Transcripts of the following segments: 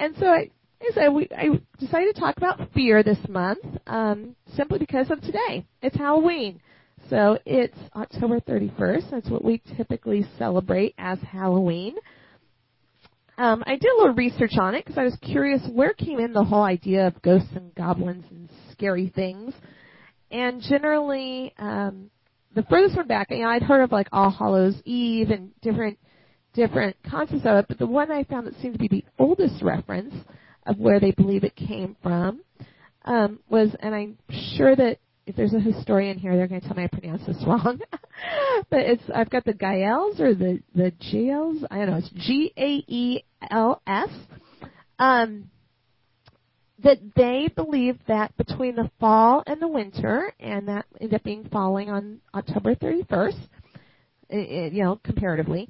And so I, I, we, I decided to talk about fear this month, um, simply because of today. It's Halloween. So it's October 31st. That's what we typically celebrate as Halloween. Um, I did a little research on it because I was curious where came in the whole idea of ghosts and goblins and scary things. And generally, um, the furthest one back, you know, I'd heard of like All Hallows Eve and different different concepts of it, but the one I found that seemed to be the oldest reference of where they believe it came from um, was, and I'm sure that if there's a historian here, they're going to tell me I pronounced this wrong. but it's I've got the Gaels or the the Jaels. I don't know. It's G A E L S. Um, that they believed that between the fall and the winter, and that ended up being falling on October 31st, you know, comparatively,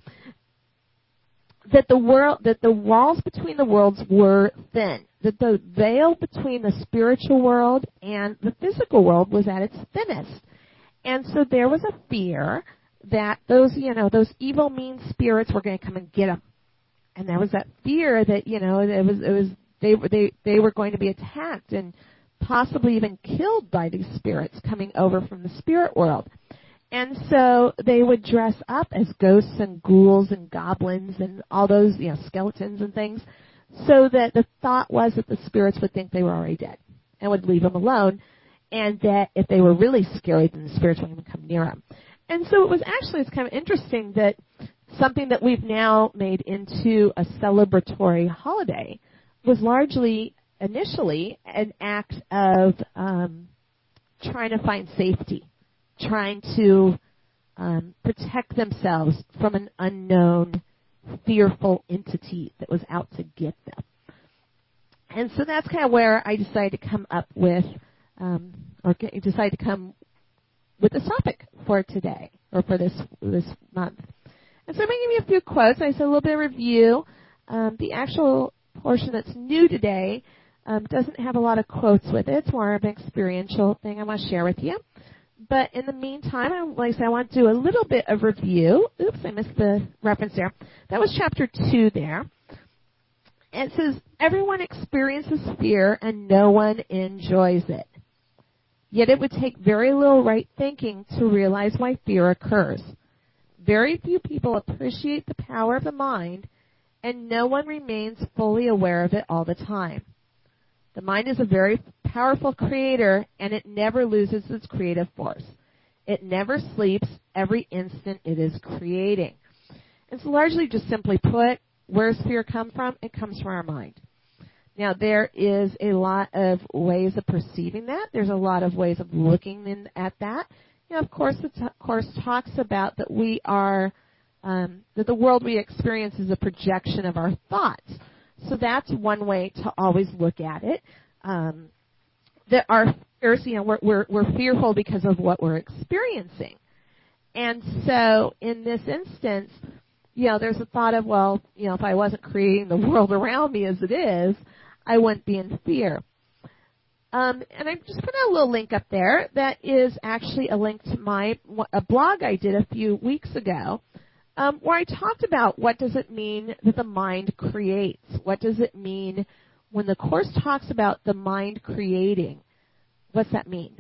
that the world, that the walls between the worlds were thin, that the veil between the spiritual world and the physical world was at its thinnest, and so there was a fear that those, you know, those evil, mean spirits were going to come and get them, and there was that fear that, you know, it was, it was they they they were going to be attacked and possibly even killed by these spirits coming over from the spirit world. And so they would dress up as ghosts and ghouls and goblins and all those, you know, skeletons and things, so that the thought was that the spirits would think they were already dead and would leave them alone, and that if they were really scary, then the spirits wouldn't even come near them. And so it was actually it's kind of interesting that something that we've now made into a celebratory holiday was largely initially an act of um, trying to find safety, trying to um, protect themselves from an unknown, fearful entity that was out to get them. And so that's kind of where I decided to come up with, um, or get, decided to come with this topic for today, or for this this month. And so I'm going to give you a few quotes. I said a little bit of review. Um, the actual portion that's new today um, doesn't have a lot of quotes with it. It's more of an experiential thing I want to share with you. But in the meantime, I, like I said, I want to do a little bit of review. Oops, I missed the reference there. That was chapter 2 there. And it says, Everyone experiences fear and no one enjoys it. Yet it would take very little right thinking to realize why fear occurs. Very few people appreciate the power of the mind and no one remains fully aware of it all the time. The mind is a very powerful creator, and it never loses its creative force. It never sleeps every instant it is creating. It's largely just simply put, where does fear come from? It comes from our mind. Now, there is a lot of ways of perceiving that. There's a lot of ways of looking in, at that. You know, of course, the t- course talks about that we are um, that the world we experience is a projection of our thoughts. So that's one way to always look at it. Um, that our fears, you know, we're, we're, we're fearful because of what we're experiencing. And so in this instance, you know, there's a thought of, well, you know, if I wasn't creating the world around me as it is, I wouldn't be in fear. Um, and I'm just putting a little link up there that is actually a link to my a blog I did a few weeks ago um, where I talked about what does it mean that the mind creates? What does it mean when the course talks about the mind creating? What's that mean?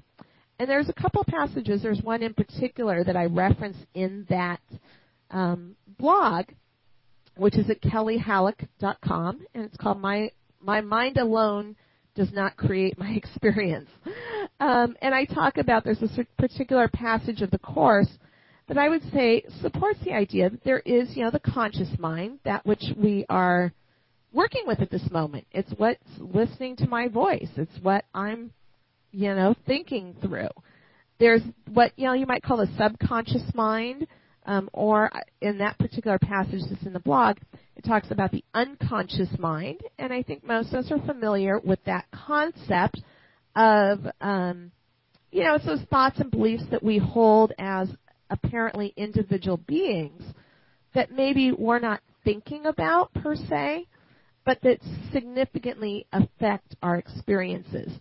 And there's a couple passages. There's one in particular that I reference in that um, blog, which is at kellyhallock.com, and it's called "My My Mind Alone Does Not Create My Experience." Um, and I talk about there's a particular passage of the course that I would say supports the idea that there is, you know, the conscious mind, that which we are working with at this moment. It's what's listening to my voice. It's what I'm, you know, thinking through. There's what, you know, you might call the subconscious mind, um, or in that particular passage that's in the blog, it talks about the unconscious mind, and I think most of us are familiar with that concept of, um, you know, it's those thoughts and beliefs that we hold as apparently individual beings that maybe we're not thinking about per se, but that significantly affect our experiences.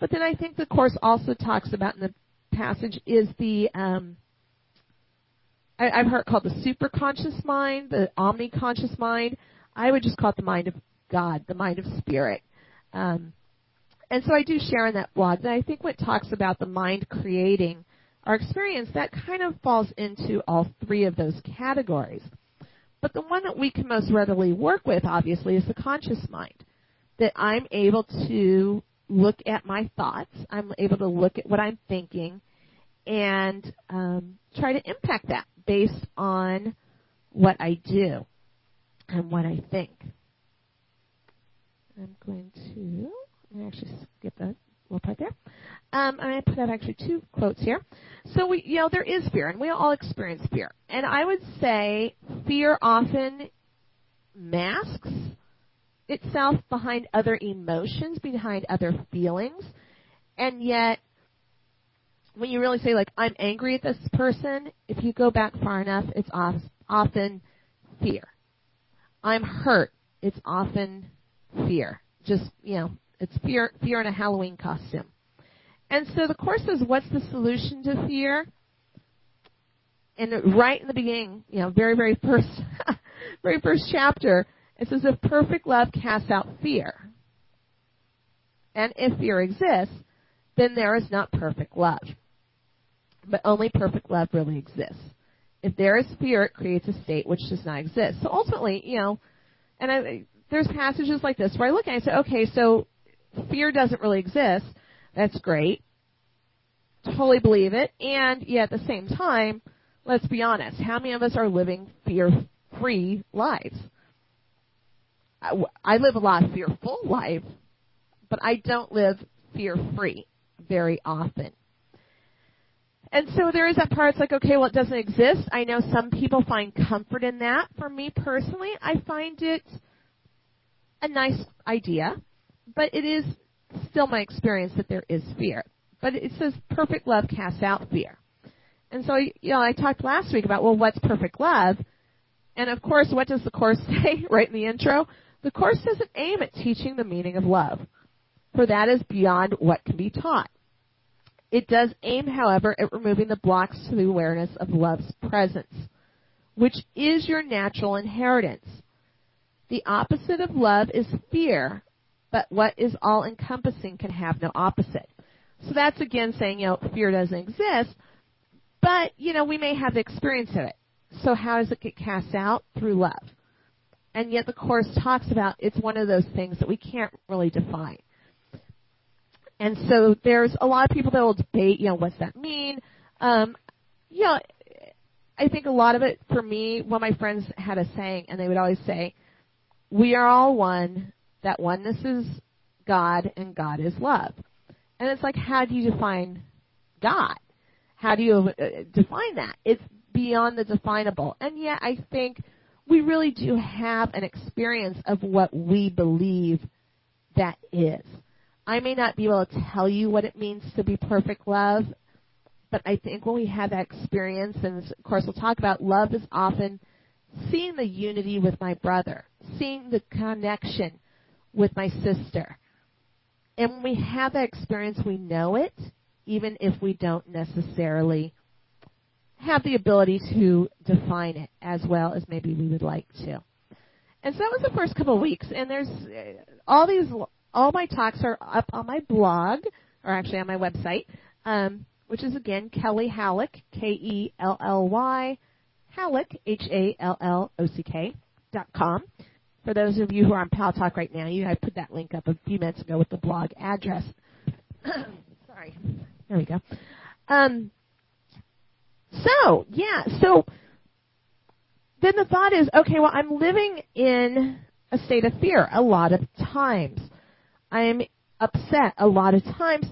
But then I think the course also talks about in the passage is the um, I, have heard called the superconscious mind, the omniconscious mind. I would just call it the mind of God, the mind of spirit. Um, and so I do share in that blog that I think what talks about the mind creating our experience, that kind of falls into all three of those categories. But the one that we can most readily work with, obviously, is the conscious mind. That I'm able to look at my thoughts, I'm able to look at what I'm thinking, and um, try to impact that based on what I do and what I think. I'm going to actually skip that little part there. Um, I put out actually two quotes here. So we, you know, there is fear, and we all experience fear. And I would say fear often masks itself behind other emotions, behind other feelings, and yet when you really say like I'm angry at this person, if you go back far enough, it's often fear. I'm hurt. It's often fear. Just you know, it's fear fear in a Halloween costume. And so the course says, what's the solution to fear? And right in the beginning, you know, very very first very first chapter, it says if perfect love casts out fear. And if fear exists, then there is not perfect love. But only perfect love really exists. If there is fear, it creates a state which does not exist. So ultimately, you know, and I, there's passages like this where I look at it and I say, okay, so fear doesn't really exist. That's great. Totally believe it. And yet at the same time, let's be honest, how many of us are living fear-free lives? I, I live a lot of fearful life, but I don't live fear-free very often. And so there is that part, it's like, okay, well, it doesn't exist. I know some people find comfort in that. For me personally, I find it a nice idea, but it is still my experience that there is fear. But it says perfect love casts out fear. And so, you know, I talked last week about, well, what's perfect love? And of course, what does the Course say right in the intro? The Course doesn't aim at teaching the meaning of love, for that is beyond what can be taught. It does aim, however, at removing the blocks to the awareness of love's presence, which is your natural inheritance. The opposite of love is fear, but what is all encompassing can have no opposite. So that's again saying, you know, fear doesn't exist, but, you know, we may have experience of it. So how does it get cast out? Through love. And yet the Course talks about it's one of those things that we can't really define. And so there's a lot of people that will debate, you know, what's that mean? Um, you know, I think a lot of it for me, one of my friends had a saying, and they would always say, we are all one, that oneness is God and God is love. And it's like, how do you define God? How do you uh, define that? It's beyond the definable. And yet I think we really do have an experience of what we believe that is. I may not be able to tell you what it means to be perfect love, but I think when we have that experience, and of course we'll talk about love is often seeing the unity with my brother, seeing the connection with my sister. And when we have that experience, we know it, even if we don't necessarily have the ability to define it as well as maybe we would like to. And so that was the first couple of weeks, and there's uh, all these all my talks are up on my blog, or actually on my website, um, which is again Kelly Hallock, K-E-L-L-Y, Hallock, H-A-L-L-O-C-K dot com. For those of you who are on Paltalk right now, you I put that link up a few minutes ago with the blog address. Sorry, there we go. Um, so yeah, so then the thought is, okay, well, I'm living in a state of fear a lot of times. I'm upset a lot of times.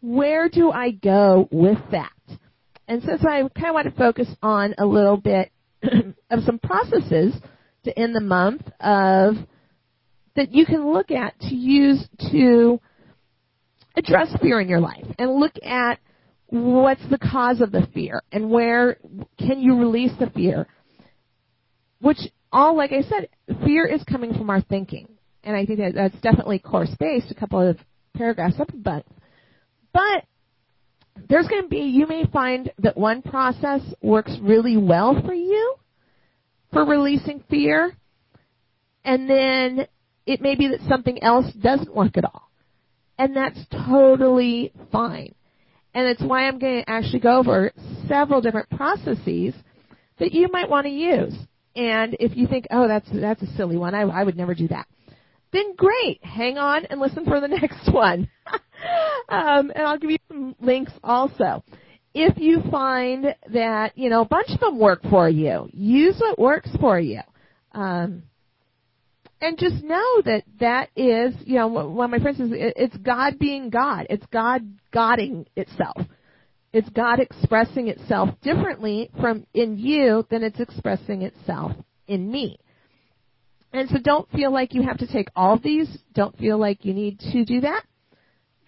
Where do I go with that? And so, so I kind of want to focus on a little bit of some processes to end the month of that you can look at to use to address fear in your life and look at what's the cause of the fear and where can you release the fear which all like i said fear is coming from our thinking. And I think that that's definitely course based, a couple of paragraphs up but But there's going to be, you may find that one process works really well for you for releasing fear, and then it may be that something else doesn't work at all. And that's totally fine. And it's why I'm going to actually go over several different processes that you might want to use. And if you think, oh, that's that's a silly one, I, I would never do that. Then great, hang on and listen for the next one. um, and I'll give you some links also. If you find that you know a bunch of them work for you, use what works for you. Um, and just know that that is, you know, one of my friends says, it's God being God. It's God Godding itself. It's God expressing itself differently from in you than it's expressing itself in me. And so don't feel like you have to take all these. Don't feel like you need to do that.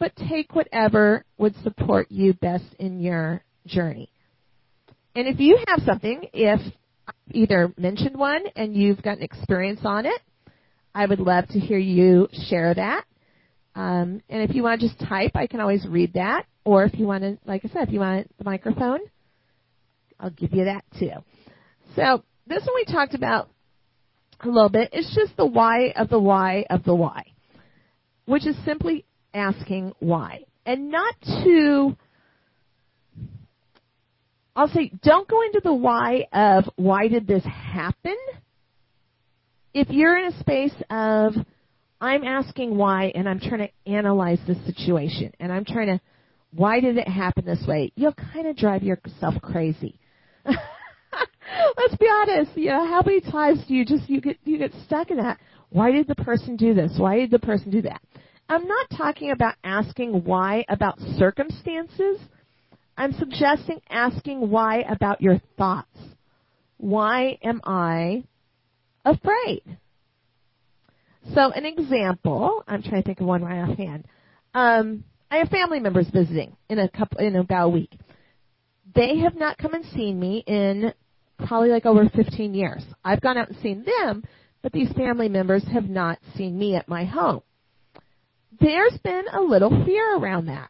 But take whatever would support you best in your journey. And if you have something, if either mentioned one and you've got an experience on it, I would love to hear you share that. Um, and if you want to just type, I can always read that. Or if you want to, like I said, if you want the microphone, I'll give you that too. So this one we talked about a little bit. It's just the why of the why of the why, which is simply asking why. And not to, I'll say, don't go into the why of why did this happen if you're in a space of I'm asking why and I'm trying to analyze the situation and I'm trying to why did it happen this way? You'll kind of drive yourself crazy. Let's be honest, you know, how many times do you just you get you get stuck in that? Why did the person do this? Why did the person do that? I'm not talking about asking why about circumstances. I'm suggesting asking why about your thoughts. Why am I afraid. So an example, I'm trying to think of one right offhand. Um, I have family members visiting in a couple in about a week. They have not come and seen me in probably like over 15 years. I've gone out and seen them, but these family members have not seen me at my home. There's been a little fear around that.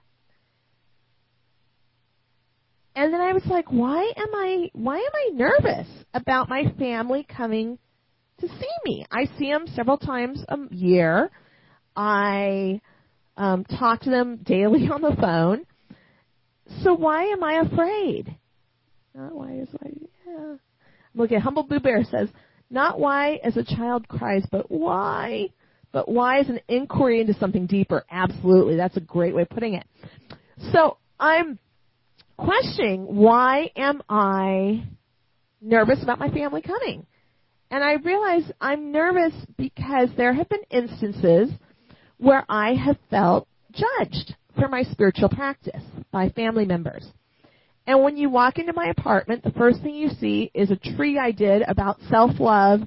And then I was like, why am I why am I nervous about my family coming to see me. I see them several times a year. I um, talk to them daily on the phone. So why am I afraid? Not why is why. Yeah. Look at Humble Pooh Bear says, not why as a child cries, but why. But why is an inquiry into something deeper. Absolutely, that's a great way of putting it. So I'm questioning why am I nervous about my family coming? And I realize I'm nervous because there have been instances where I have felt judged for my spiritual practice by family members. And when you walk into my apartment, the first thing you see is a tree I did about self-love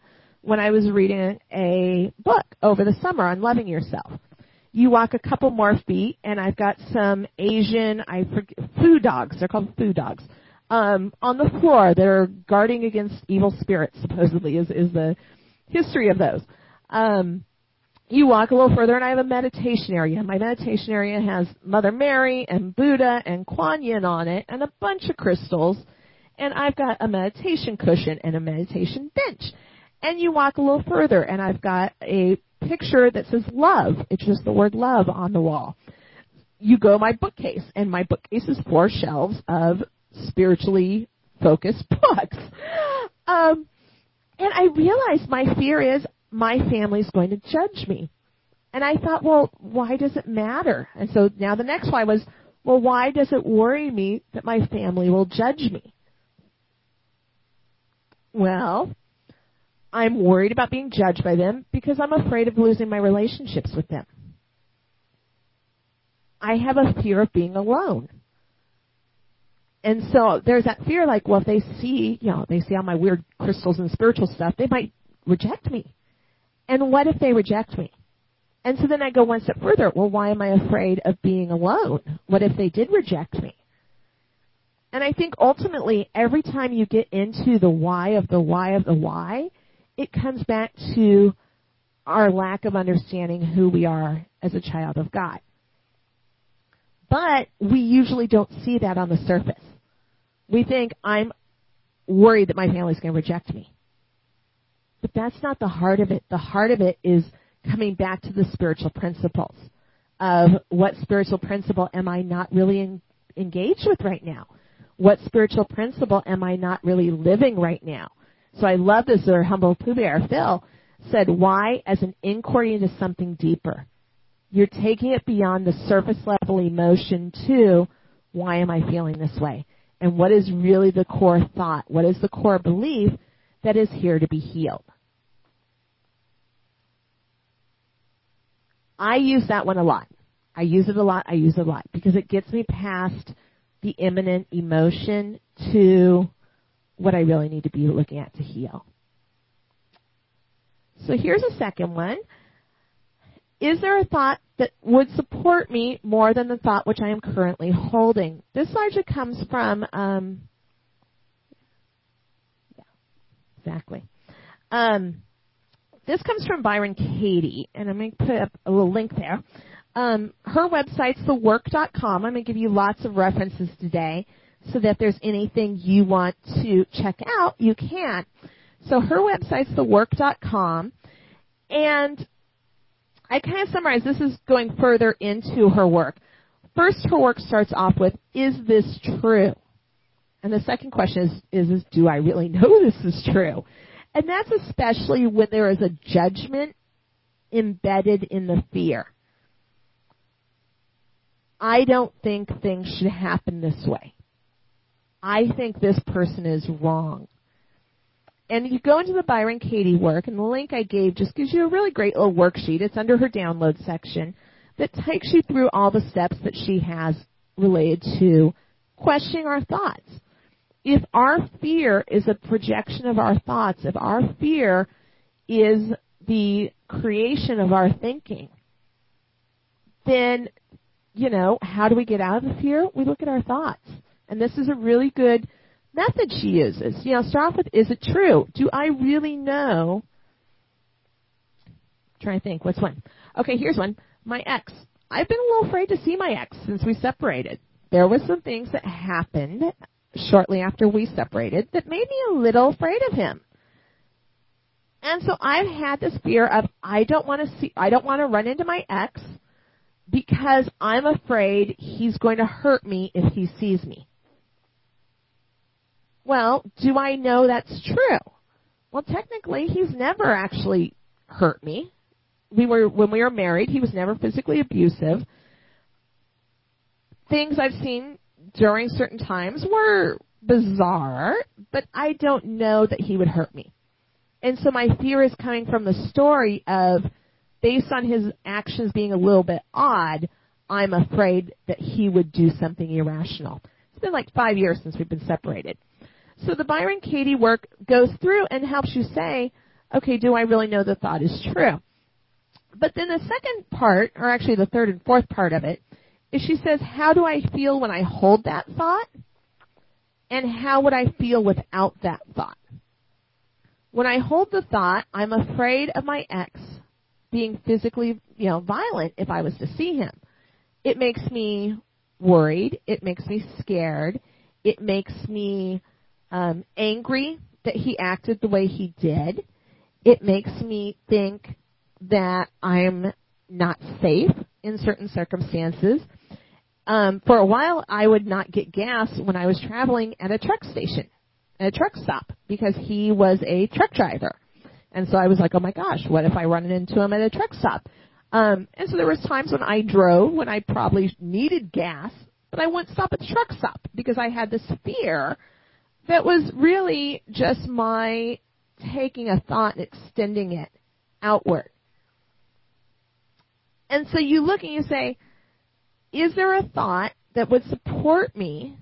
when I was reading a book over the summer on loving yourself. You walk a couple more feet and I've got some Asian, I forget, foo dogs, they're called foo dogs, um, on the floor that are guarding against evil spirits. Supposedly, is is the history of those. Um, you walk a little further, and I have a meditation area. My meditation area has Mother Mary and Buddha and Kuan Yin on it, and a bunch of crystals. And I've got a meditation cushion and a meditation bench. And you walk a little further, and I've got a picture that says love. It's just the word love on the wall. You go my bookcase, and my bookcase is four shelves of spiritually focused books. Um, and I realized my fear is my family's going to judge me. And I thought, well, why does it matter? And so now the next why was, well, why does it worry me that my family will judge me? Well, I'm worried about being judged by them because I'm afraid of losing my relationships with them. I have a fear of being alone. And so there's that fear like, well, if they see, you know, they see all my weird crystals and spiritual stuff, they might reject me. And what if they reject me? And so then I go one step further. Well, why am I afraid of being alone? What if they did reject me? And I think ultimately every time you get into the why of the why of the why, it comes back to our lack of understanding who we are as a child of God. But we usually don't see that on the surface. We think I'm worried that my family's going to reject me. But that's not the heart of it. The heart of it is coming back to the spiritual principles of what spiritual principle am I not really in, engaged with right now? What spiritual principle am I not really living right now? So I love this, or humble Pooh Bear, Phil, said why as an inquiry into something deeper. You're taking it beyond the surface level emotion to why am I feeling this way? And what is really the core thought? What is the core belief that is here to be healed? I use that one a lot. I use it a lot. I use it a lot because it gets me past the imminent emotion to what I really need to be looking at to heal. So here's a second one. Is there a thought that would support me more than the thought which I am currently holding? This largely comes from, um, yeah, exactly. Um, this comes from Byron Katie, and I'm going to put up a little link there. Um, her website's thework.com. I'm going to give you lots of references today so that there's anything you want to check out, you can. So her website's thework.com. And I kind of summarize, this is going further into her work. First, her work starts off with, is this true? And the second question is, is, is do I really know this is true? And that's especially when there is a judgment embedded in the fear. I don't think things should happen this way. I think this person is wrong. And you go into the Byron Katie work, and the link I gave just gives you a really great little worksheet. It's under her download section that takes you through all the steps that she has related to questioning our thoughts. If our fear is a projection of our thoughts, if our fear is the creation of our thinking, then you know, how do we get out of the fear? We look at our thoughts. And this is a really good method she uses. You know, start off with, is it true? Do I really know? I'm trying to think, what's one? Okay, here's one. My ex. I've been a little afraid to see my ex since we separated. There was some things that happened shortly after we separated that made me a little afraid of him. And so I've had this fear of I don't want to see I don't want to run into my ex because I'm afraid he's going to hurt me if he sees me. Well, do I know that's true? Well, technically, he's never actually hurt me. We were when we were married, he was never physically abusive. Things I've seen during certain times were bizarre, but I don't know that he would hurt me. And so my fear is coming from the story of based on his actions being a little bit odd, I'm afraid that he would do something irrational. It's been like five years since we've been separated. So the Byron Katie work goes through and helps you say, okay, do I really know the thought is true? But then the second part, or actually the third and fourth part of it, is she says, how do I feel when I hold that thought? And how would I feel without that thought? When I hold the thought, I'm afraid of my ex being physically, you know, violent if I was to see him. It makes me worried. It makes me scared. It makes me um, angry that he acted the way he did. It makes me think that I'm not safe in certain circumstances. Um, for a while, I would not get gas when I was traveling at a truck station, at a truck stop, because he was a truck driver. And so I was like, oh my gosh, what if I run into him at a truck stop? Um, and so there was times when I drove when I probably needed gas, but I wouldn't stop at the truck stop because I had this fear that was really just my taking a thought and extending it outward. And so you look and you say, is there a thought that would support me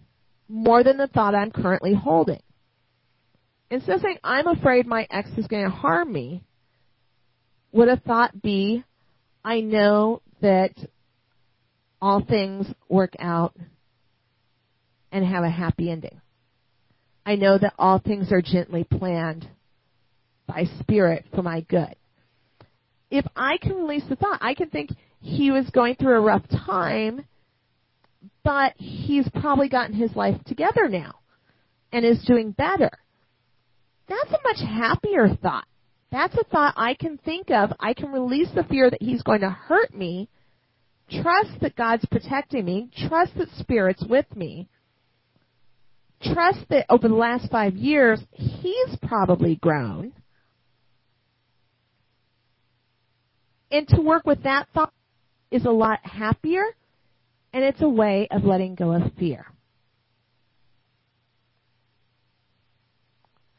more than the thought I'm currently holding? Instead of saying, I'm afraid my ex is going to harm me, would a thought be, I know that all things work out and have a happy ending. I know that all things are gently planned by spirit for my good. If I can release the thought, I can think he was going through a rough time, but he's probably gotten his life together now and is doing better. That's a much happier thought That's a thought I can think of. I can release the fear that he's going to hurt me. Trust that God's protecting me. Trust that Spirit's with me. Trust that over the last five years, he's probably grown. And to work with that thought is a lot happier, and it's a way of letting go of fear.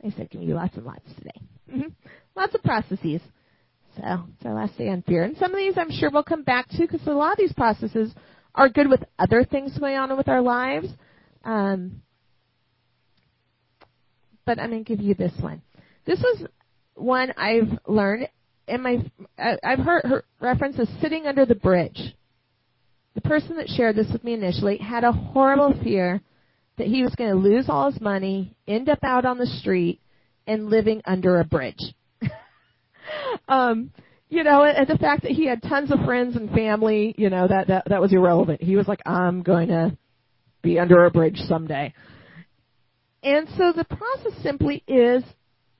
I said, give you lots and lots today. Mm-hmm. Lots of processes. So it's our last day on fear. And some of these I'm sure we'll come back to because a lot of these processes are good with other things going on with our lives. Um, but I'm going to give you this one. This was one I've learned and my, I've heard her reference as sitting under the bridge. The person that shared this with me initially had a horrible fear that he was going to lose all his money, end up out on the street, and living under a bridge. um, you know, and the fact that he had tons of friends and family, you know, that that that was irrelevant. He was like, I'm going to be under a bridge someday. And so the process simply is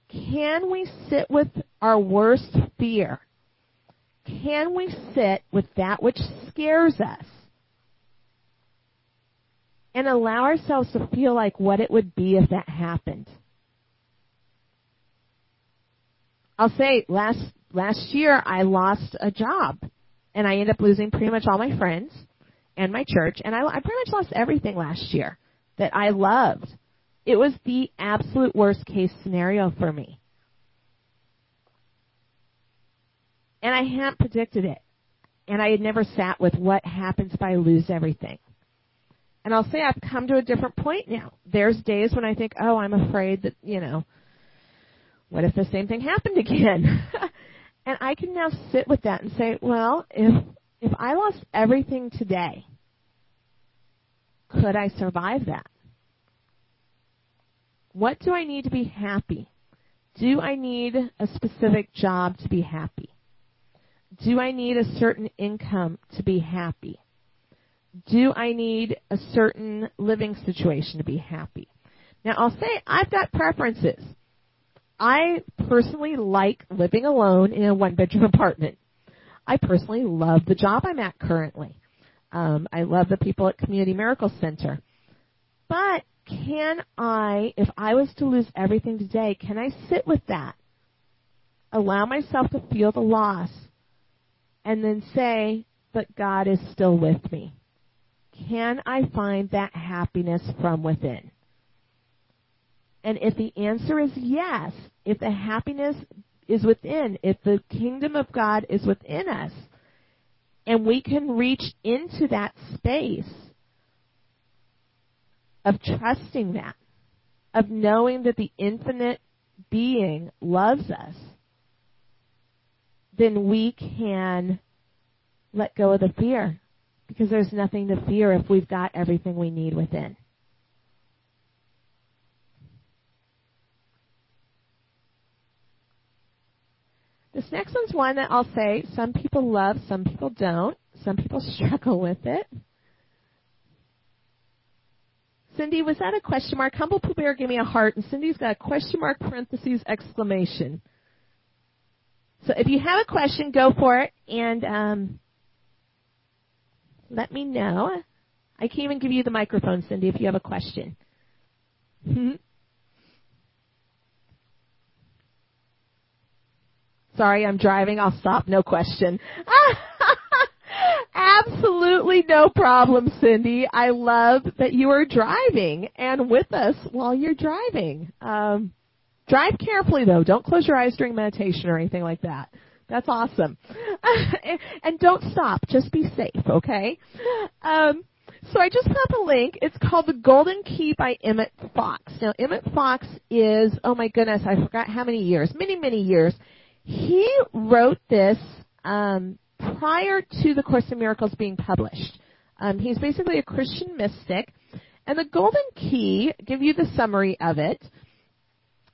can we sit with our worst fear? Can we sit with that which scares us? And allow ourselves to feel like what it would be if that happened. I'll say last last year I lost a job and I ended up losing pretty much all my friends and my church and I, I pretty much lost everything last year that I loved. It was the absolute worst case scenario for me. And I hadn't predicted it. And I had never sat with what happens if I lose everything. And I'll say I've come to a different point now. There's days when I think, oh, I'm afraid that, you know, what if the same thing happened again? and I can now sit with that and say, well, if if I lost everything today, could I survive that? What do I need to be happy? Do I need a specific job to be happy? Do I need a certain income to be happy? Do I need a certain living situation to be happy? Now I'll say I've got preferences. I personally like living alone in a one bedroom apartment. I personally love the job I'm at currently. Um, I love the people at Community Miracle Center. But can I, if I was to lose everything today, can I sit with that? Allow myself to feel the loss and then say, but God is still with me. Can I find that happiness from within? And if the answer is yes, if the happiness is within, if the kingdom of God is within us, and we can reach into that space of trusting that, of knowing that the infinite being loves us, then we can let go of the fear because there's nothing to fear if we've got everything we need within. This next one's one that I'll say some people love, some people don't. Some people struggle with it. Cindy, was that a question mark? Humble Pooh Bear gave me a heart, and Cindy's got a question mark parentheses exclamation. So if you have a question, go for it, and um, let me know. I can even give you the microphone, Cindy, if you have a question. Hmm? Sorry, I'm driving. I'll stop. No question. Absolutely no problem, Cindy. I love that you are driving and with us while you're driving. Um, drive carefully though. Don't close your eyes during meditation or anything like that. That's awesome. and don't stop. Just be safe, okay? Um, so I just put up a link. It's called The Golden Key by Emmett Fox. Now, Emmett Fox is, oh my goodness, I forgot how many years, many, many years. He wrote this um, prior to the Course in Miracles being published. Um, he's basically a Christian mystic, and the Golden Key give you the summary of it,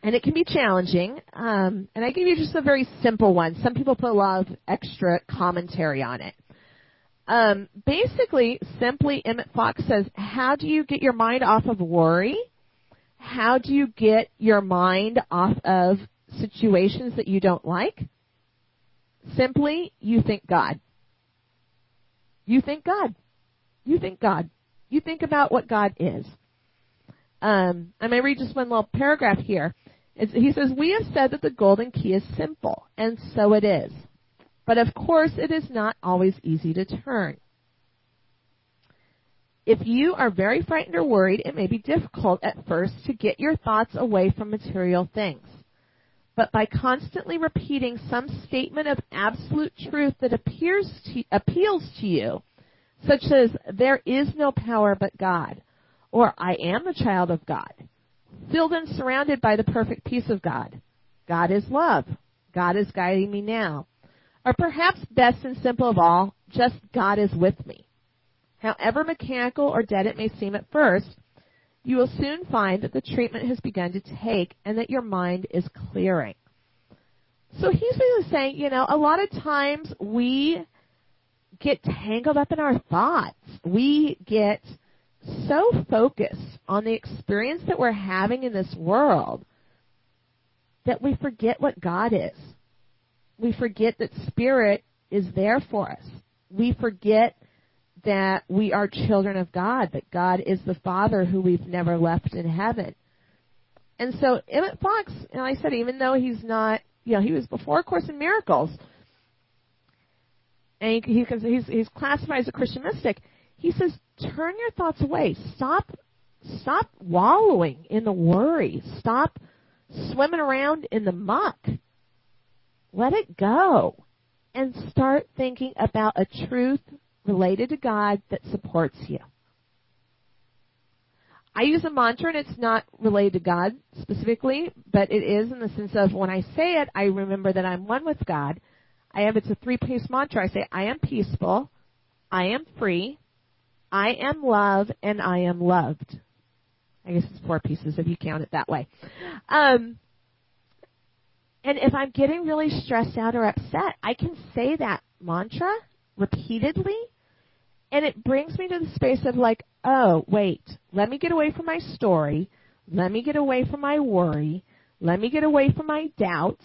and it can be challenging. Um, and I give you just a very simple one. Some people put a lot of extra commentary on it. Um, basically, simply, Emmett Fox says, how do you get your mind off of worry? How do you get your mind off of situations that you don't like, simply you think God. You think God. You think God. You think about what God is. Um, I may read just one little paragraph here. It's, he says, We have said that the golden key is simple, and so it is. But of course, it is not always easy to turn. If you are very frightened or worried, it may be difficult at first to get your thoughts away from material things. But by constantly repeating some statement of absolute truth that appears to, appeals to you, such as, there is no power but God, or I am a child of God, filled and surrounded by the perfect peace of God. God is love. God is guiding me now. Or perhaps best and simple of all, just God is with me. However mechanical or dead it may seem at first, you will soon find that the treatment has begun to take and that your mind is clearing. So he's basically saying, you know, a lot of times we get tangled up in our thoughts. We get so focused on the experience that we're having in this world that we forget what God is. We forget that Spirit is there for us. We forget that we are children of God, that God is the Father who we've never left in heaven. And so Emmett Fox, and I said, even though he's not, you know, he was before Course in Miracles, and he, he, he's, he's classified as a Christian mystic. He says, turn your thoughts away. Stop, stop wallowing in the worry. Stop swimming around in the muck. Let it go and start thinking about a truth related to God that supports you. I use a mantra and it's not related to God specifically, but it is in the sense of when I say it, I remember that I'm one with God. I have it's a three piece mantra. I say, I am peaceful, I am free, I am love, and I am loved. I guess it's four pieces if you count it that way. Um, and if I'm getting really stressed out or upset, I can say that mantra repeatedly and it brings me to the space of like, oh, wait, let me get away from my story. Let me get away from my worry. Let me get away from my doubts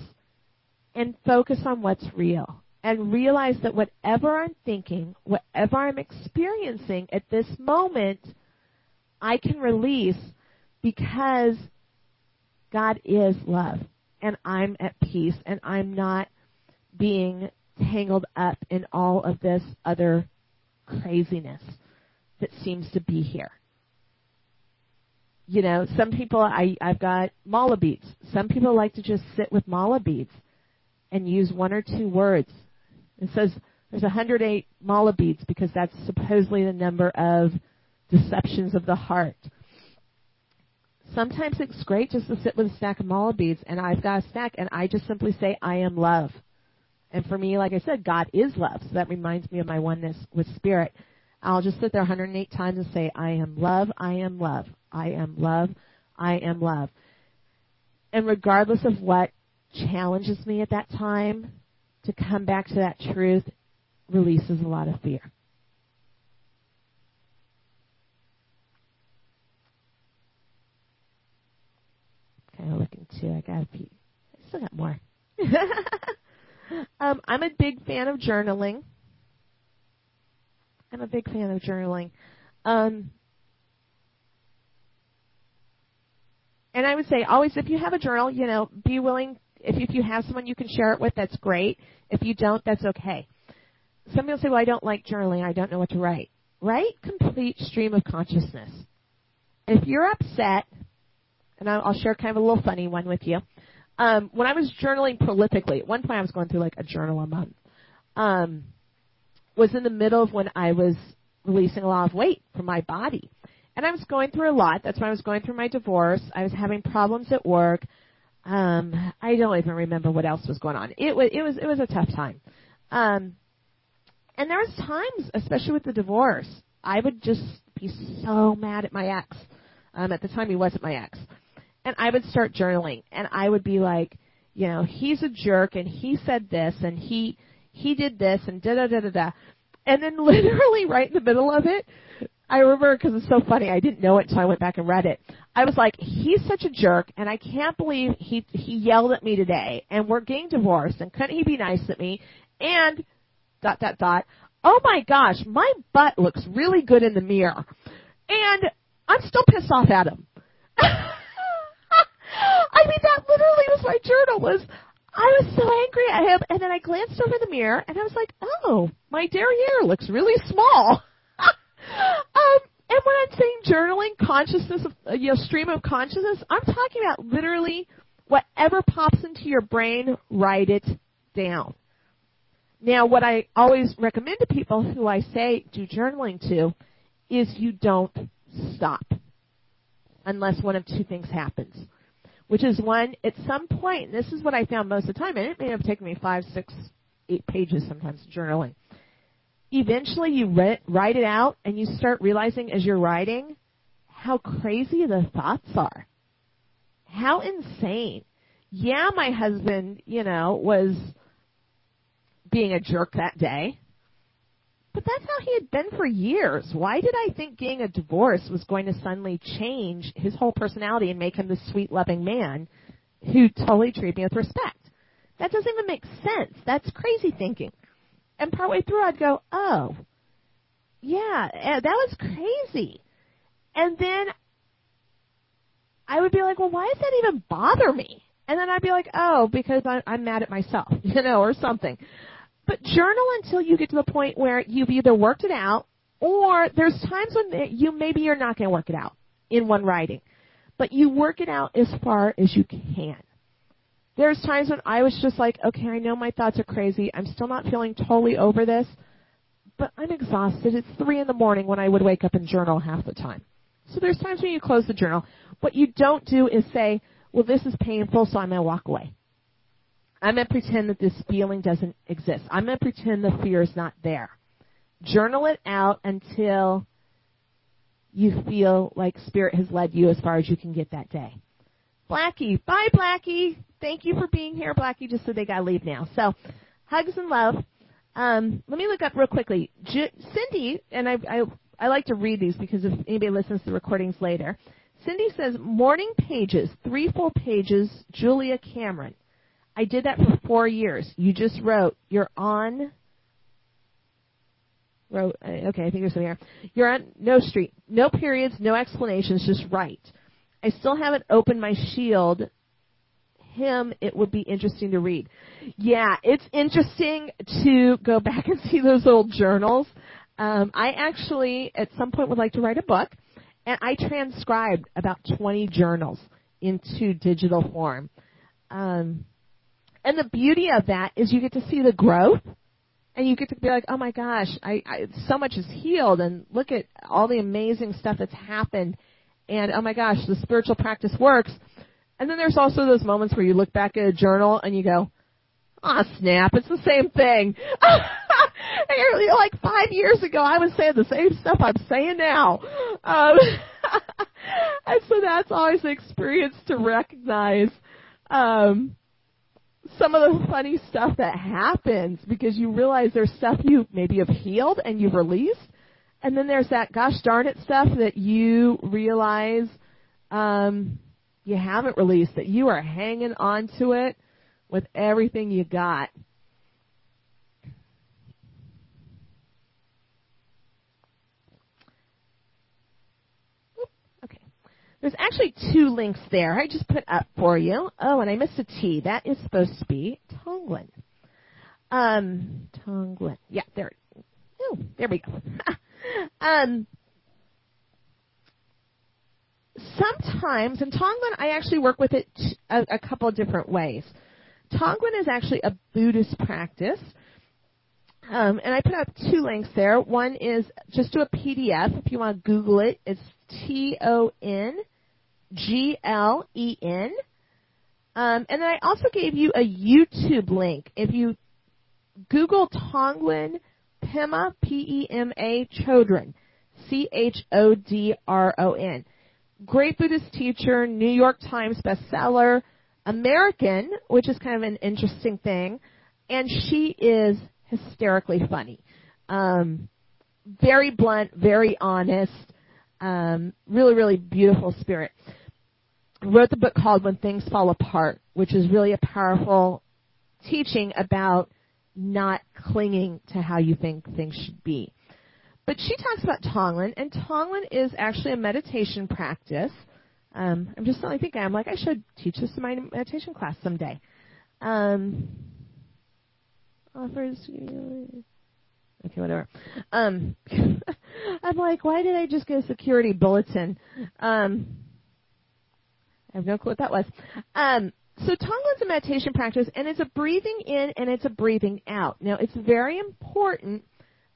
and focus on what's real. And realize that whatever I'm thinking, whatever I'm experiencing at this moment, I can release because God is love. And I'm at peace and I'm not being tangled up in all of this other craziness that seems to be here. You know, some people I I've got mala beads. Some people like to just sit with mala beads and use one or two words. It says there's 108 mala beads because that's supposedly the number of deceptions of the heart. Sometimes it's great just to sit with a stack of mala beads, and I've got a stack, and I just simply say, I am love. And for me, like I said, God is love. So that reminds me of my oneness with Spirit. I'll just sit there 108 times and say, I am love, I am love, I am love, I am love. And regardless of what challenges me at that time, to come back to that truth releases a lot of fear. Kind of looking too. I got a few. I still got more. Um, I'm a big fan of journaling. I'm a big fan of journaling. Um, and I would say always, if you have a journal, you know, be willing. If if you have someone you can share it with, that's great. If you don't, that's okay. Some people say, "Well, I don't like journaling. I don't know what to write." Write complete stream of consciousness. If you're upset, and I'll share kind of a little funny one with you um, when I was journaling prolifically, at one point I was going through like a journal a month. Um, was in the middle of when I was releasing a lot of weight from my body. And I was going through a lot. That's when I was going through my divorce. I was having problems at work. Um, I don't even remember what else was going on. It was it was it was a tough time. Um, and there was times, especially with the divorce, I would just be so mad at my ex. Um, at the time, he wasn't my ex and I would start journaling and I would be like, you know, he's a jerk and he said this and he he did this and da da da da da. And then literally right in the middle of it, I remember because it's so funny. I didn't know it until I went back and read it. I was like, he's such a jerk, and I can't believe he he yelled at me today, and we're getting divorced, and couldn't he be nice to me? And dot dot dot. Oh my gosh, my butt looks really good in the mirror, and I'm still pissed off at him. I mean, that literally was my journal. Was I was so angry at him, and then I glanced over the mirror, and I was like, oh, my derriere looks really small. um, and when I'm saying journaling, consciousness, of, uh, you know, stream of consciousness, I'm talking about literally whatever pops into your brain, write it down. Now, what I always recommend to people who I say do journaling to is you don't stop unless one of two things happens. Which is one, at some point, and this is what I found most of the time, and it may have taken me five, six, eight pages sometimes journaling eventually you re- write it out and you start realizing as you're writing how crazy the thoughts are. How insane. Yeah, my husband, you know, was being a jerk that day. But that's how he had been for years. Why did I think getting a divorce was going to suddenly change his whole personality and make him the sweet, loving man who totally treated me with respect? That doesn't even make sense. That's crazy thinking. And partway through, I'd go, oh, yeah, eh, that was crazy. And then I would be like, well, why does that even bother me? And then I'd be like, oh, because I'm mad at myself, you know, or something. But journal until you get to the point where you've either worked it out or there's times when you maybe you're not going to work it out in one writing, but you work it out as far as you can. There's times when I was just like, okay, I know my thoughts are crazy. I'm still not feeling totally over this, but I'm exhausted. It's three in the morning when I would wake up and journal half the time. So there's times when you close the journal. What you don't do is say, well, this is painful, so I'm going to walk away. I'm going to pretend that this feeling doesn't exist. I'm going to pretend the fear is not there. Journal it out until you feel like Spirit has led you as far as you can get that day. Blackie. Bye, Blackie. Thank you for being here, Blackie. Just so they got to leave now. So, hugs and love. Um, let me look up real quickly. J- Cindy, and I, I, I like to read these because if anybody listens to the recordings later. Cindy says, morning pages, three full pages, Julia Cameron. I did that for four years. You just wrote, you're on, wrote, uh, okay, I think there's something here. You're on no street, no periods, no explanations, just write. I still haven't opened my shield. Him, it would be interesting to read. Yeah, it's interesting to go back and see those old journals. Um, I actually, at some point, would like to write a book, and I transcribed about 20 journals into digital form. Um, and the beauty of that is you get to see the growth, and you get to be like, oh my gosh, I, I so much is healed, and look at all the amazing stuff that's happened and oh my gosh, the spiritual practice works. And then there's also those moments where you look back at a journal and you go, oh, snap, it's the same thing. you're like five years ago, I was saying the same stuff I'm saying now. Um, and so that's always an experience to recognize um, some of the funny stuff that happens because you realize there's stuff you maybe have healed and you've released, and then there's that gosh darn it stuff that you realize um, you haven't released, that you are hanging on to it with everything you got. Okay. There's actually two links there I just put up for you. Oh, and I missed a T. That is supposed to be Tonglen. Um. Yeah, there. Oh, there we go. Um, sometimes, in Tonglen, I actually work with it a, a couple of different ways. Tonglen is actually a Buddhist practice. Um, and I put up two links there. One is just do a PDF if you want to Google it. It's T O N G L E N. Um, and then I also gave you a YouTube link. If you Google Tonglen Pema, P-E-M-A, Chodron, C-H-O-D-R-O-N. Great Buddhist teacher, New York Times bestseller, American, which is kind of an interesting thing, and she is hysterically funny. Um, very blunt, very honest, um, really, really beautiful spirit. Wrote the book called When Things Fall Apart, which is really a powerful teaching about not clinging to how you think things should be. But she talks about Tonglen, and Tonglen is actually a meditation practice. Um, I'm just suddenly thinking, I'm like, I should teach this in my meditation class someday. Um, offers. you. Okay, whatever. Um, I'm like, why did I just get a security bulletin? Um, I have no clue what that was. Um, so Tonglen's a meditation practice, and it's a breathing in and it's a breathing out. Now, it's very important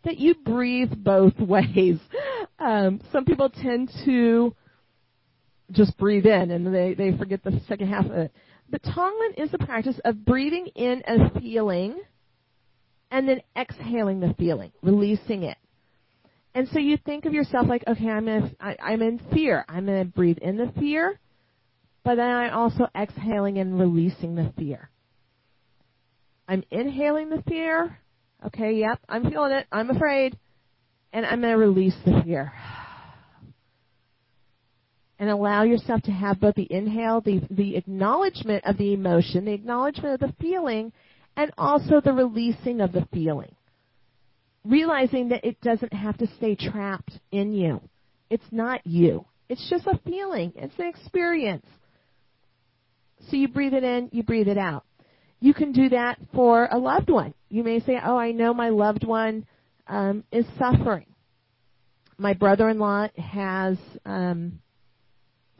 that you breathe both ways. Um, some people tend to just breathe in and they, they forget the second half of it. But Tonglen is the practice of breathing in a feeling and then exhaling the feeling, releasing it. And so you think of yourself like, okay, I'm in, I, I'm in fear. I'm going to breathe in the fear, but then I'm also exhaling and releasing the fear. I'm inhaling the fear. Okay, yep, I'm feeling it. I'm afraid. And I'm going to release the fear. And allow yourself to have both the inhale, the, the acknowledgement of the emotion, the acknowledgement of the feeling, and also the releasing of the feeling. Realizing that it doesn't have to stay trapped in you. It's not you. It's just a feeling. It's an experience. So you breathe it in, you breathe it out. You can do that for a loved one. You may say, oh, I know my loved one um, is suffering. My brother-in-law has um,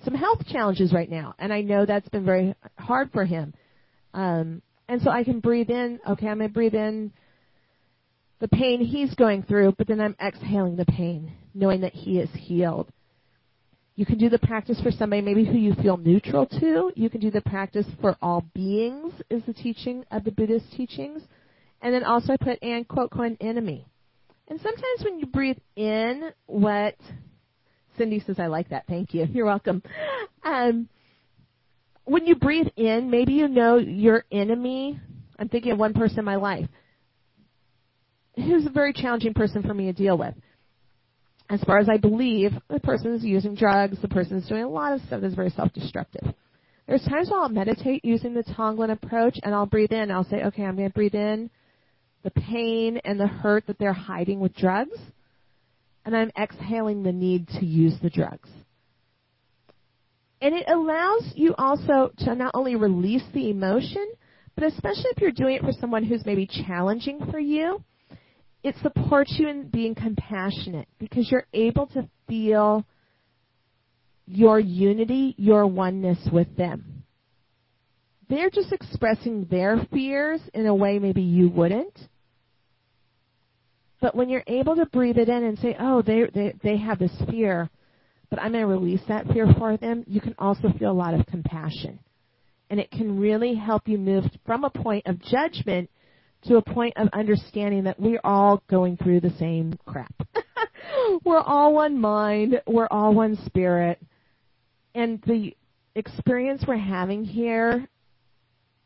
some health challenges right now, and I know that's been very hard for him. Um, and so I can breathe in, okay, I'm going to breathe in the pain he's going through, but then I'm exhaling the pain, knowing that he is healed. You can do the practice for somebody maybe who you feel neutral to. You can do the practice for all beings, is the teaching of the Buddhist teachings. And then also I put and quote quote enemy. And sometimes when you breathe in what Cindy says, I like that. Thank you. You're welcome. Um, when you breathe in, maybe you know your enemy. I'm thinking of one person in my life who's a very challenging person for me to deal with. As far as I believe, the person is using drugs, the person is doing a lot of stuff that's very self-destructive. There's times where I'll meditate using the Tonglen approach and I'll breathe in. I'll say, okay, I'm going to breathe in the pain and the hurt that they're hiding with drugs. And I'm exhaling the need to use the drugs. And it allows you also to not only release the emotion, but especially if you're doing it for someone who's maybe challenging for you, it supports you in being compassionate because you're able to feel your unity, your oneness with them. They're just expressing their fears in a way maybe you wouldn't. But when you're able to breathe it in and say, oh, they, they, they have this fear, but I'm going to release that fear for them, you can also feel a lot of compassion. And it can really help you move from a point of judgment to a point of understanding that we're all going through the same crap. we're all one mind, we're all one spirit. And the experience we're having here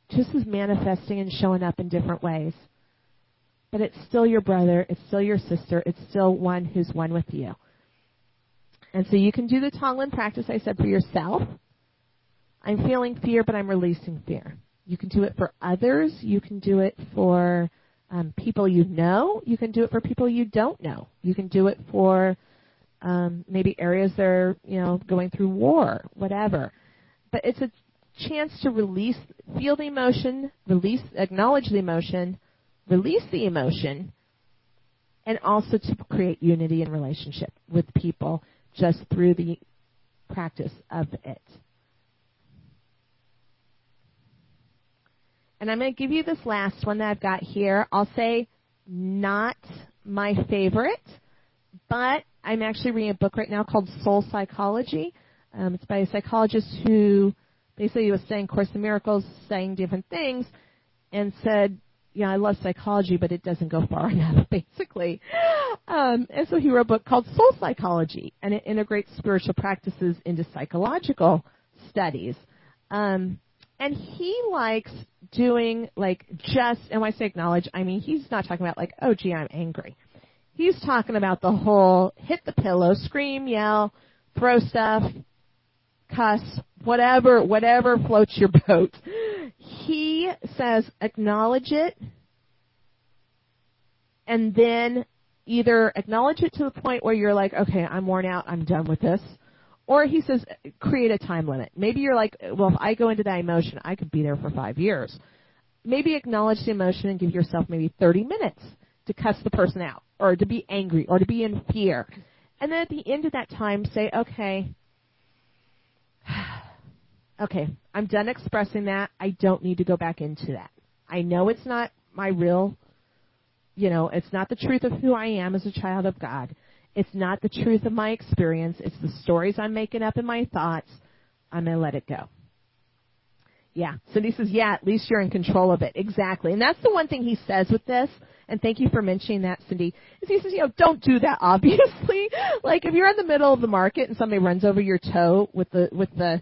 just is manifesting and showing up in different ways. But it's still your brother, it's still your sister, it's still one who's one with you. And so you can do the Tonglen practice I said for yourself. I'm feeling fear, but I'm releasing fear. You can do it for others. You can do it for um, people you know. You can do it for people you don't know. You can do it for um, maybe areas that are you know going through war, whatever. But it's a chance to release, feel the emotion, release, acknowledge the emotion, release the emotion, and also to create unity in relationship with people just through the practice of it. And I'm going to give you this last one that I've got here. I'll say not my favorite, but I'm actually reading a book right now called Soul Psychology. Um, it's by a psychologist who basically was saying Course in Miracles, saying different things, and said, yeah, I love psychology, but it doesn't go far enough, basically. Um, and so he wrote a book called Soul Psychology, and it integrates spiritual practices into psychological studies. Um, and he likes doing like just and when I say acknowledge, I mean he's not talking about like, oh gee, I'm angry. He's talking about the whole hit the pillow, scream, yell, throw stuff, cuss, whatever, whatever floats your boat. He says acknowledge it and then either acknowledge it to the point where you're like, okay, I'm worn out, I'm done with this. Or he says, create a time limit. Maybe you're like, well, if I go into that emotion, I could be there for five years. Maybe acknowledge the emotion and give yourself maybe 30 minutes to cuss the person out, or to be angry, or to be in fear. And then at the end of that time, say, okay, okay, I'm done expressing that. I don't need to go back into that. I know it's not my real you know, it's not the truth of who I am as a child of God. It's not the truth of my experience. It's the stories I'm making up in my thoughts. I'm going to let it go. Yeah. Cindy says, yeah, at least you're in control of it. Exactly. And that's the one thing he says with this. And thank you for mentioning that, Cindy. Is he says, you know, don't do that, obviously. like if you're in the middle of the market and somebody runs over your toe with the, with the,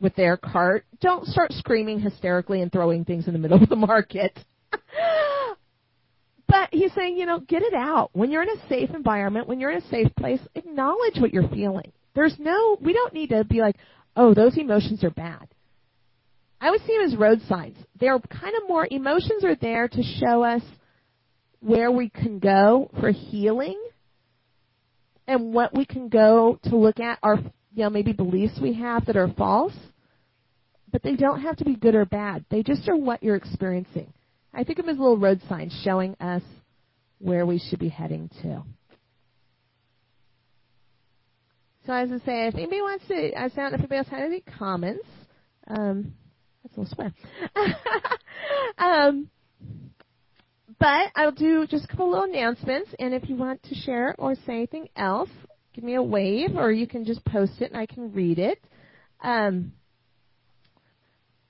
with their cart, don't start screaming hysterically and throwing things in the middle of the market. But he's saying, you know, get it out. When you're in a safe environment, when you're in a safe place, acknowledge what you're feeling. There's no, we don't need to be like, oh, those emotions are bad. I would see them as road signs. They're kind of more, emotions are there to show us where we can go for healing and what we can go to look at our, you know, maybe beliefs we have that are false. But they don't have to be good or bad. They just are what you're experiencing. I think of as a little road signs showing us where we should be heading to. So as I say, if anybody wants to, I sound if anybody else has any comments, um, that's a little swear. um, but I'll do just a couple little announcements, and if you want to share or say anything else, give me a wave, or you can just post it and I can read it. Um,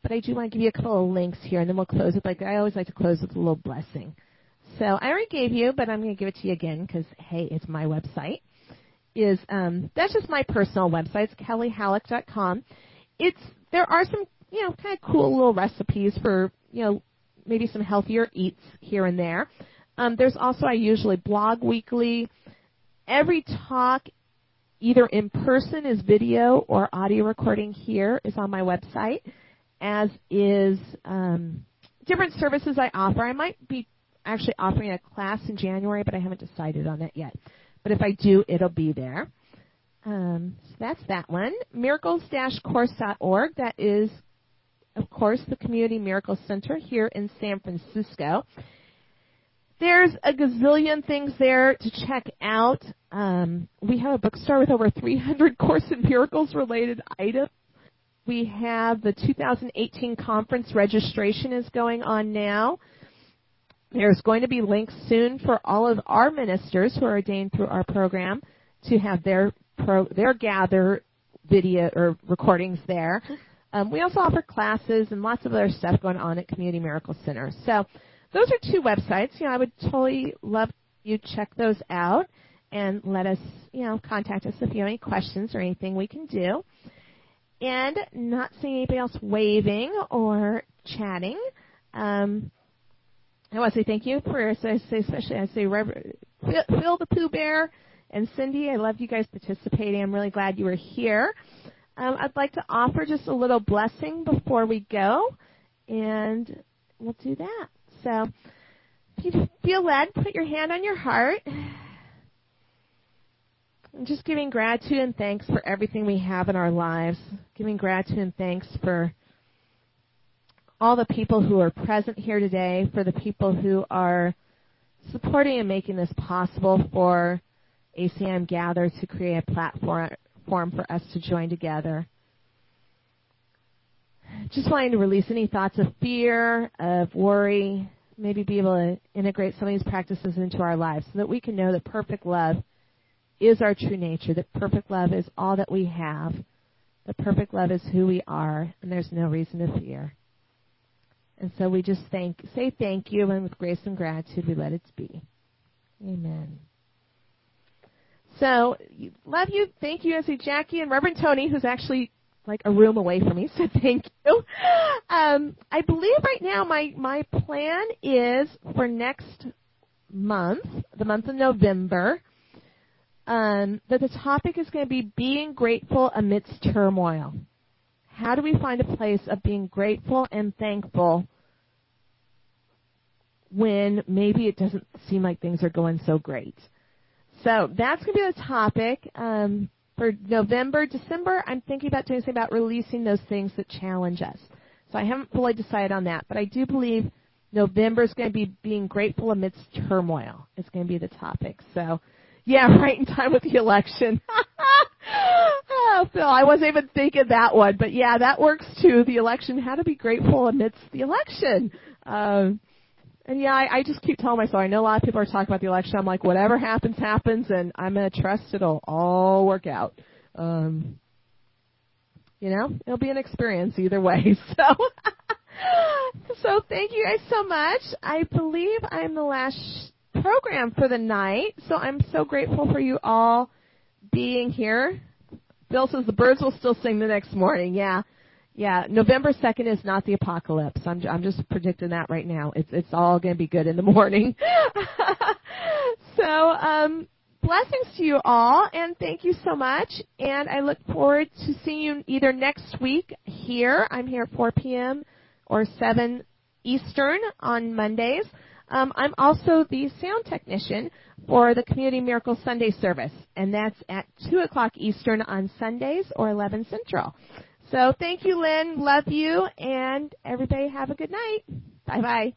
but I do want to give you a couple of links here, and then we'll close with like I always like to close with a little blessing. So I already gave you, but I'm going to give it to you again because hey, it's my website. Is um, that's just my personal website. It's kellyhallock.com. It's there are some you know kind of cool little recipes for you know maybe some healthier eats here and there. Um, there's also I usually blog weekly. Every talk, either in person is video or audio recording here is on my website as is um, different services I offer. I might be actually offering a class in January, but I haven't decided on that yet. But if I do, it'll be there. Um, so that's that one. Miracles-course.org. That is, of course, the Community Miracle Center here in San Francisco. There's a gazillion things there to check out. Um, we have a bookstore with over 300 Course in Miracles related items we have the 2018 conference registration is going on now. There's going to be links soon for all of our ministers who are ordained through our program to have their pro, their gather video or recordings there. Um, we also offer classes and lots of other stuff going on at Community Miracle Center. So those are two websites. You know, I would totally love you check those out and let us, you know, contact us if you have any questions or anything we can do and not seeing anybody else waving or chatting. Um, I want to say thank you for, I say especially, I say Reverend Phil the Pooh Bear and Cindy. I love you guys participating. I'm really glad you were here. Um, I'd like to offer just a little blessing before we go, and we'll do that. So, if you feel led, put your hand on your heart just giving gratitude and thanks for everything we have in our lives. Giving gratitude and thanks for all the people who are present here today, for the people who are supporting and making this possible for ACIM Gather to create a platform for us to join together. Just wanting to release any thoughts of fear, of worry, maybe be able to integrate some of these practices into our lives so that we can know that perfect love is our true nature, that perfect love is all that we have, that perfect love is who we are, and there's no reason to fear. And so we just thank, say thank you, and with grace and gratitude, we let it be. Amen. So, love you. Thank you, Essie Jackie and Reverend Tony, who's actually like a room away from me. So thank you. Um, I believe right now my my plan is for next month, the month of November, um, that the topic is going to be being grateful amidst turmoil. How do we find a place of being grateful and thankful when maybe it doesn't seem like things are going so great? So that's going to be the topic. Um, for November, December, I'm thinking about doing something about releasing those things that challenge us. So I haven't fully decided on that, but I do believe November is going to be being grateful amidst turmoil. It's going to be the topic. So, yeah, right in time with the election. oh, Phil, I wasn't even thinking that one, but yeah, that works too. The election, how to be grateful amidst the election. Um, and yeah, I, I just keep telling myself, I know a lot of people are talking about the election. I'm like, whatever happens, happens, and I'm to trust it'll all work out. Um, you know, it'll be an experience either way. So, so thank you guys so much. I believe I'm the last program for the night. So I'm so grateful for you all being here. Bill says the birds will still sing the next morning. Yeah. Yeah, November 2nd is not the apocalypse. I'm I'm just predicting that right now. It's it's all going to be good in the morning. so, um blessings to you all and thank you so much and I look forward to seeing you either next week here. I'm here at 4 p.m. or 7 Eastern on Mondays. Um, I'm also the sound technician for the Community Miracle Sunday service, and that's at 2 o'clock Eastern on Sundays or 11 Central. So thank you, Lynn. Love you. And everybody have a good night. Bye bye.